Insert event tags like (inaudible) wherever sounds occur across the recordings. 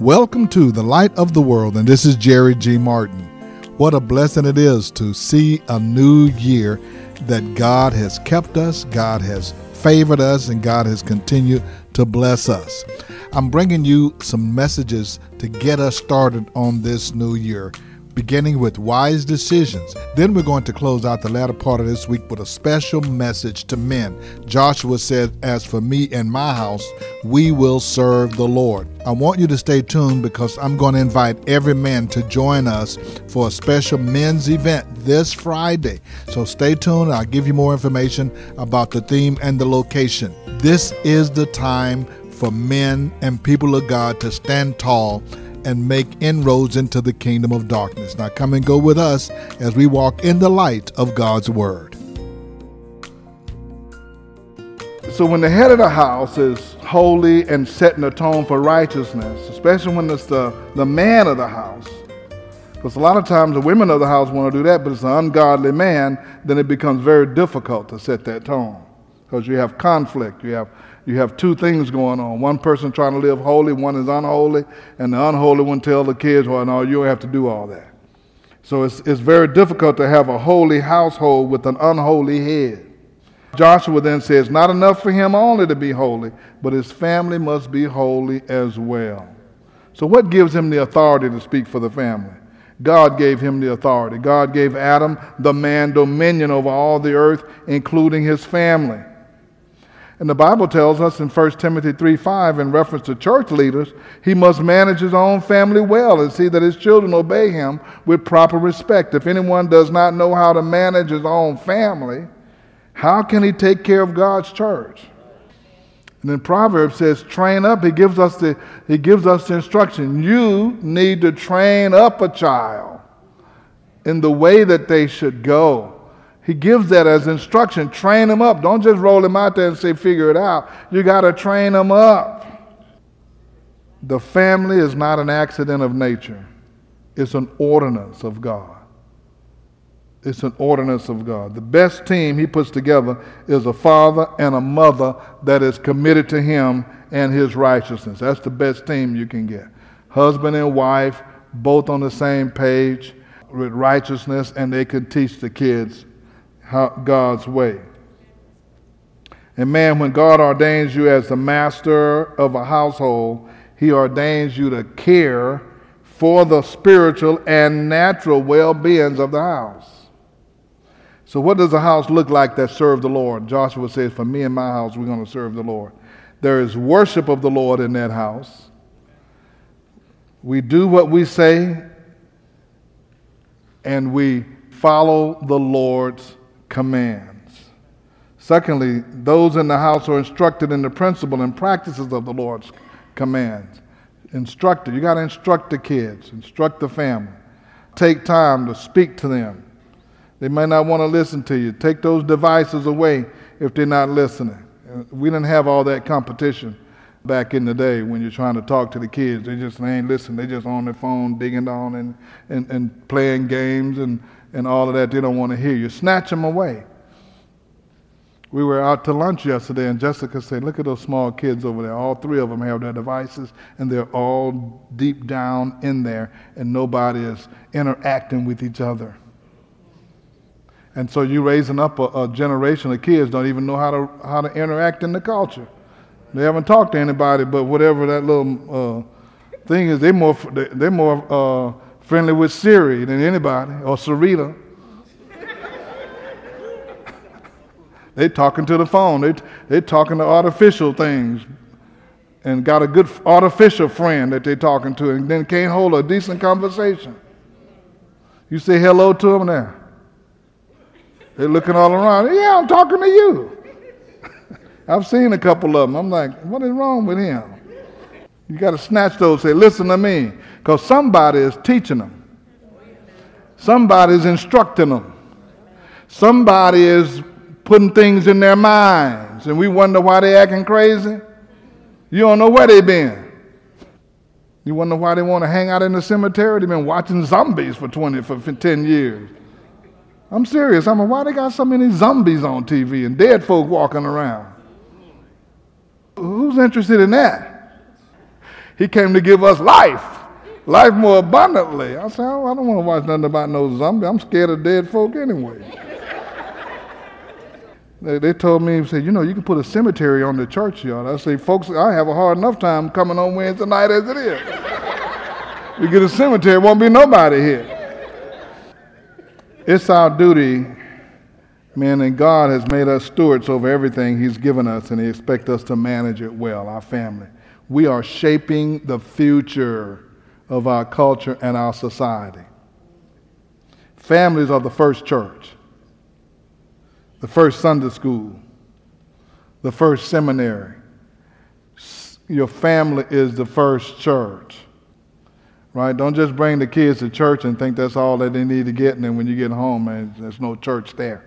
Welcome to the Light of the World, and this is Jerry G. Martin. What a blessing it is to see a new year that God has kept us, God has favored us, and God has continued to bless us. I'm bringing you some messages to get us started on this new year beginning with wise decisions. Then we're going to close out the latter part of this week with a special message to men. Joshua said, As for me and my house, we will serve the Lord. I want you to stay tuned because I'm going to invite every man to join us for a special men's event this Friday. So stay tuned. I'll give you more information about the theme and the location. This is the time for men and people of God to stand tall and make inroads into the kingdom of darkness. Now, come and go with us as we walk in the light of God's word. So, when the head of the house is holy and setting the tone for righteousness, especially when it's the, the man of the house, because a lot of times the women of the house want to do that, but it's an ungodly man, then it becomes very difficult to set that tone because you have conflict. You have you have two things going on. One person trying to live holy, one is unholy, and the unholy one tell the kids, well, no, you have to do all that. So it's, it's very difficult to have a holy household with an unholy head. Joshua then says, not enough for him only to be holy, but his family must be holy as well. So, what gives him the authority to speak for the family? God gave him the authority. God gave Adam, the man, dominion over all the earth, including his family. And the Bible tells us in 1 Timothy 3 5, in reference to church leaders, he must manage his own family well and see that his children obey him with proper respect. If anyone does not know how to manage his own family, how can he take care of God's church? And then Proverbs says, train up. He gives us the, he gives us the instruction. You need to train up a child in the way that they should go. He gives that as instruction. Train them up. Don't just roll them out there and say, figure it out. You got to train them up. The family is not an accident of nature, it's an ordinance of God. It's an ordinance of God. The best team he puts together is a father and a mother that is committed to him and his righteousness. That's the best team you can get. Husband and wife, both on the same page with righteousness, and they can teach the kids God's way. And man, when God ordains you as the master of a household, he ordains you to care for the spiritual and natural well beings of the house. So, what does a house look like that serves the Lord? Joshua says, For me and my house, we're going to serve the Lord. There is worship of the Lord in that house. We do what we say, and we follow the Lord's commands. Secondly, those in the house are instructed in the principle and practices of the Lord's commands. Instructed. You got to instruct the kids, instruct the family. Take time to speak to them. They may not want to listen to you. Take those devices away if they're not listening. Uh, we didn't have all that competition back in the day when you're trying to talk to the kids. They just they ain't listening. They just on their phone digging on and, and, and playing games and and all of that, they don't want to hear you. Snatch them away. We were out to lunch yesterday, and Jessica said, Look at those small kids over there. All three of them have their devices, and they're all deep down in there, and nobody is interacting with each other. And so you're raising up a, a generation of kids don't even know how to, how to interact in the culture. They haven't talked to anybody, but whatever that little uh, thing is, they're more, they're more uh, friendly with Siri than anybody, or Sarita. (laughs) they talking to the phone. They they talking to artificial things, and got a good artificial friend that they talking to, and then can't hold a decent conversation. You say hello to them now. They're looking all around. Yeah, I'm talking to you. (laughs) I've seen a couple of them. I'm like, what is wrong with him? You got to snatch those. Say, listen to me. Because somebody is teaching them, somebody is instructing them, somebody is putting things in their minds, and we wonder why they acting crazy. You don't know where they been. You wonder why they want to hang out in the cemetery. They've been watching zombies for 20, for 10 years. I'm serious. I mean, why they got so many zombies on TV and dead folk walking around? Who's interested in that? He came to give us life, life more abundantly. I said, oh, I don't want to watch nothing about no zombie. I'm scared of dead folk anyway. they, they told me, said, you know, you can put a cemetery on the churchyard. I say, folks, I have a hard enough time coming on Wednesday night as it is. you get a cemetery, won't be nobody here. It's our duty Man, and God has made us stewards over everything He's given us, and He expects us to manage it well, our family. We are shaping the future of our culture and our society. Families are the first church, the first Sunday school, the first seminary. Your family is the first church. Right? Don't just bring the kids to church and think that's all that they need to get, and then when you get home, man, there's no church there.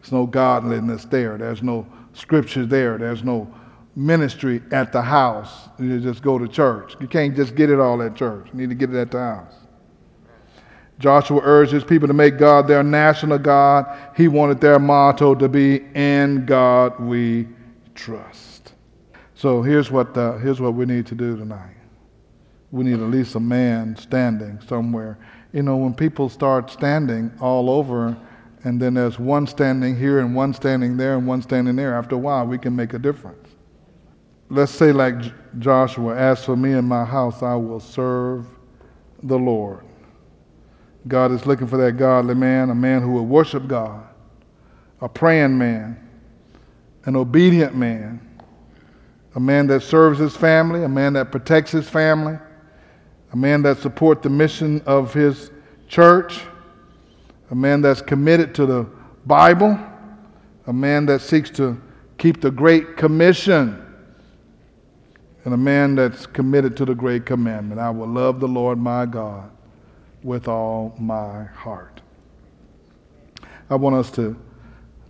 There's no godliness there. There's no scriptures there. There's no ministry at the house. You just go to church. You can't just get it all at church. You need to get it at the house. Joshua urges people to make God their national God. He wanted their motto to be, In God we trust. So here's what, uh, here's what we need to do tonight. We need at least a man standing somewhere. You know, when people start standing all over, and then there's one standing here and one standing there and one standing there, after a while we can make a difference. Let's say, like Joshua, as for me and my house, I will serve the Lord. God is looking for that godly man, a man who will worship God, a praying man, an obedient man, a man that serves his family, a man that protects his family, a man that supports the mission of his church a man that's committed to the Bible, a man that seeks to keep the Great Commission, and a man that's committed to the Great Commandment. I will love the Lord my God with all my heart. I want us to,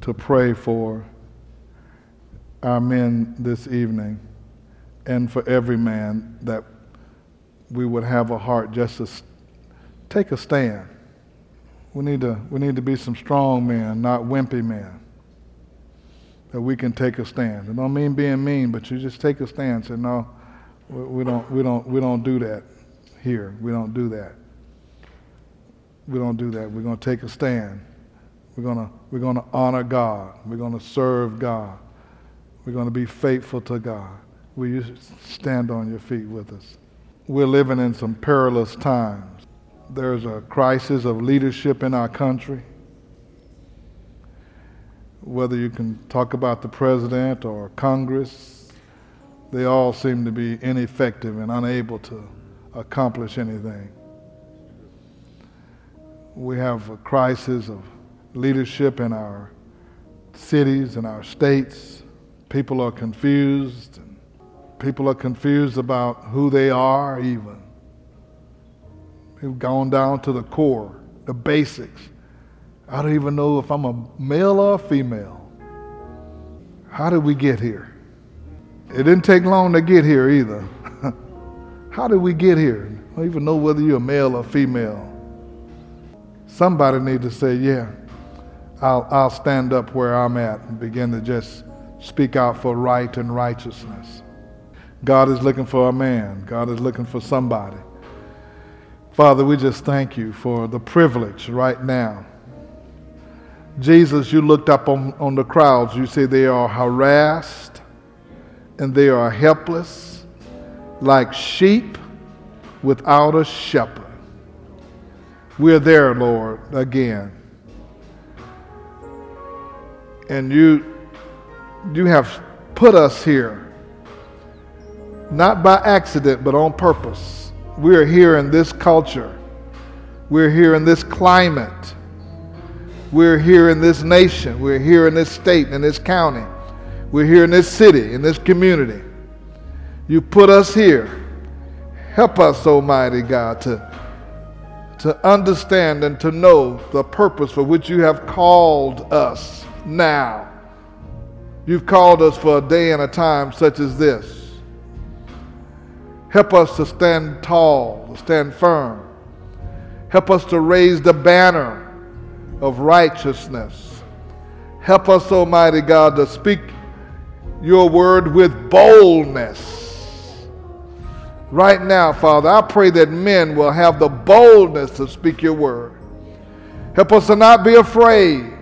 to pray for our men this evening and for every man that we would have a heart just to take a stand we need to, we need to be some strong men, not wimpy men. That we can take a stand. It don't mean being mean, but you just take a stand. Say, no, we, don't, we don't, we don't do that here. We don't do that. We don't do that. We're going to take a stand. We're going we're to honor God. We're going to serve God. We're going to be faithful to God. Will you stand on your feet with us? We're living in some perilous times there's a crisis of leadership in our country. Whether you can talk about the president or Congress, they all seem to be ineffective and unable to accomplish anything. We have a crisis of leadership in our cities and our states. People are confused. People are confused about who they are, even. We've gone down to the core, the basics. I don't even know if I'm a male or a female. How did we get here? It didn't take long to get here either. (laughs) How did we get here? I don't even know whether you're a male or female. Somebody need to say, yeah, I'll, I'll stand up where I'm at and begin to just speak out for right and righteousness. God is looking for a man. God is looking for somebody Father, we just thank you for the privilege right now. Jesus, you looked up on, on the crowds. You say they are harassed and they are helpless, like sheep without a shepherd. We're there, Lord, again. And you, you have put us here, not by accident, but on purpose we're here in this culture. We're here in this climate. We're here in this nation. We're here in this state, in this county. We're here in this city, in this community. You put us here. Help us, Almighty God, to, to understand and to know the purpose for which you have called us now. You've called us for a day and a time such as this. Help us to stand tall, to stand firm. Help us to raise the banner of righteousness. Help us, Almighty God, to speak your word with boldness. Right now, Father, I pray that men will have the boldness to speak your word. Help us to not be afraid,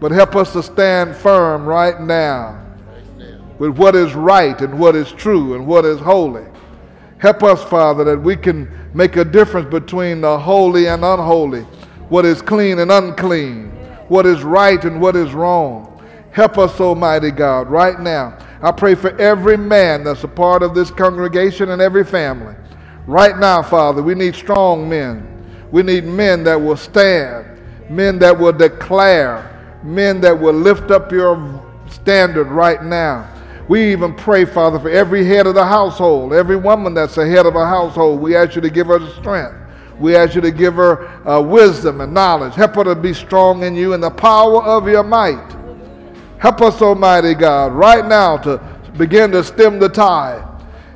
but help us to stand firm right now with what is right and what is true and what is holy. Help us, Father, that we can make a difference between the holy and unholy, what is clean and unclean, what is right and what is wrong. Help us, Almighty God, right now. I pray for every man that's a part of this congregation and every family. Right now, Father, we need strong men. We need men that will stand, men that will declare, men that will lift up your standard right now. We even pray, Father, for every head of the household, every woman that's a head of a household. We ask you to give her the strength. We ask you to give her uh, wisdom and knowledge. Help her to be strong in you and the power of your might. Help us, Almighty God, right now to begin to stem the tide.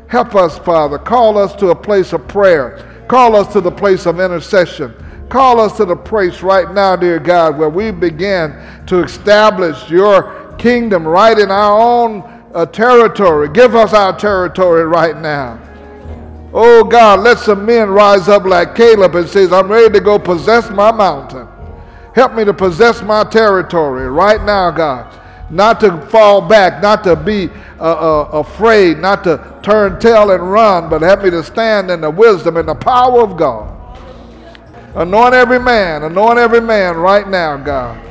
Help us, Father. Call us to a place of prayer. Call us to the place of intercession. Call us to the place right now, dear God, where we begin to establish your kingdom right in our own uh, territory. Give us our territory right now. Oh God, let some men rise up like Caleb and says, I'm ready to go possess my mountain. Help me to possess my territory right now, God not to fall back, not to be uh, uh, afraid, not to turn tail and run, but help me to stand in the wisdom and the power of God. Anoint every man, anoint every man right now, God.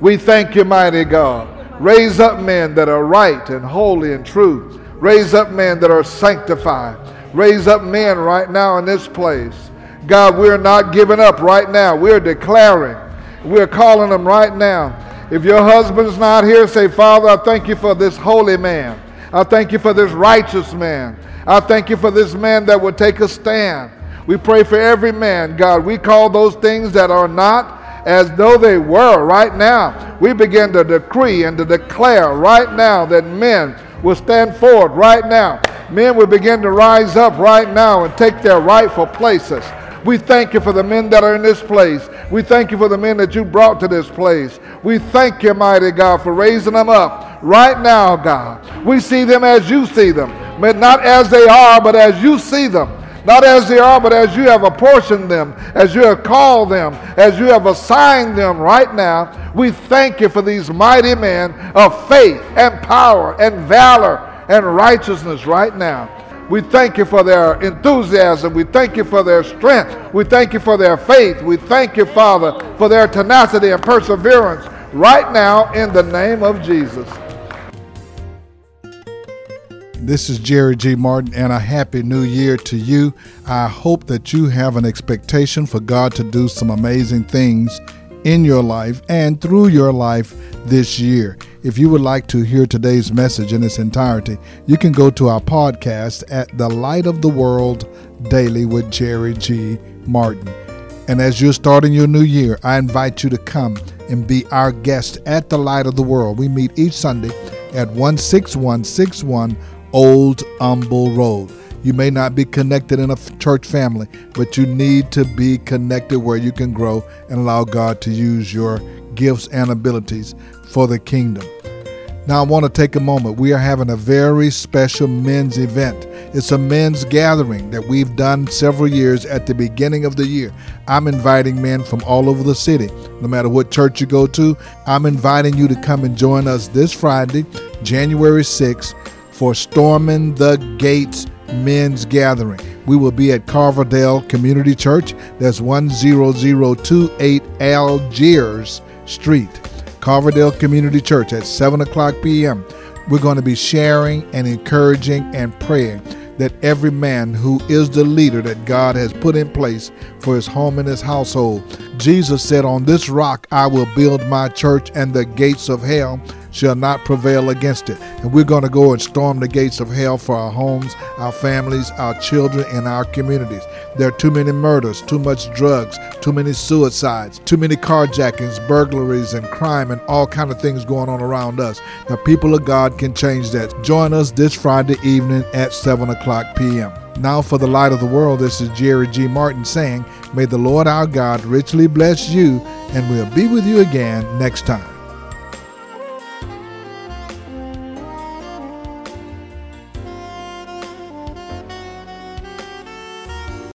We thank you, mighty God. Raise up men that are right and holy and true. Raise up men that are sanctified. Raise up men right now in this place. God, we're not giving up right now. We're declaring. We're calling them right now if your husband's not here, say, Father, I thank you for this holy man. I thank you for this righteous man. I thank you for this man that will take a stand. We pray for every man, God. We call those things that are not as though they were right now. We begin to decree and to declare right now that men will stand forward right now. Men will begin to rise up right now and take their rightful places. We thank you for the men that are in this place. We thank you for the men that you brought to this place. We thank you, mighty God, for raising them up right now, God. We see them as you see them, but not as they are, but as you see them. Not as they are, but as you have apportioned them, as you have called them, as you have assigned them right now. We thank you for these mighty men of faith and power and valor and righteousness right now. We thank you for their enthusiasm. We thank you for their strength. We thank you for their faith. We thank you, Father, for their tenacity and perseverance right now in the name of Jesus. This is Jerry G. Martin, and a happy new year to you. I hope that you have an expectation for God to do some amazing things in your life and through your life this year. If you would like to hear today's message in its entirety, you can go to our podcast at The Light of the World Daily with Jerry G. Martin. And as you're starting your new year, I invite you to come and be our guest at The Light of the World. We meet each Sunday at 16161 Old Humble Road. You may not be connected in a church family, but you need to be connected where you can grow and allow God to use your gifts and abilities for the kingdom. Now, I want to take a moment. We are having a very special men's event. It's a men's gathering that we've done several years at the beginning of the year. I'm inviting men from all over the city. No matter what church you go to, I'm inviting you to come and join us this Friday, January 6th, for Storming the Gates men's gathering. We will be at Carverdale Community Church. That's 10028 Algiers Street. Carverdale Community Church at 7 o'clock p.m. We're going to be sharing and encouraging and praying that every man who is the leader that God has put in place for his home and his household. Jesus said, On this rock I will build my church, and the gates of hell shall not prevail against it. And we're going to go and storm the gates of hell for our homes, our families, our children, and our communities. There are too many murders, too much drugs, too many suicides, too many carjackings, burglaries, and crime, and all kind of things going on around us. The people of God can change that. Join us this Friday evening at 7 o'clock p.m. Now, for the light of the world, this is Jerry G. Martin saying, May the Lord our God richly bless you, and we'll be with you again next time.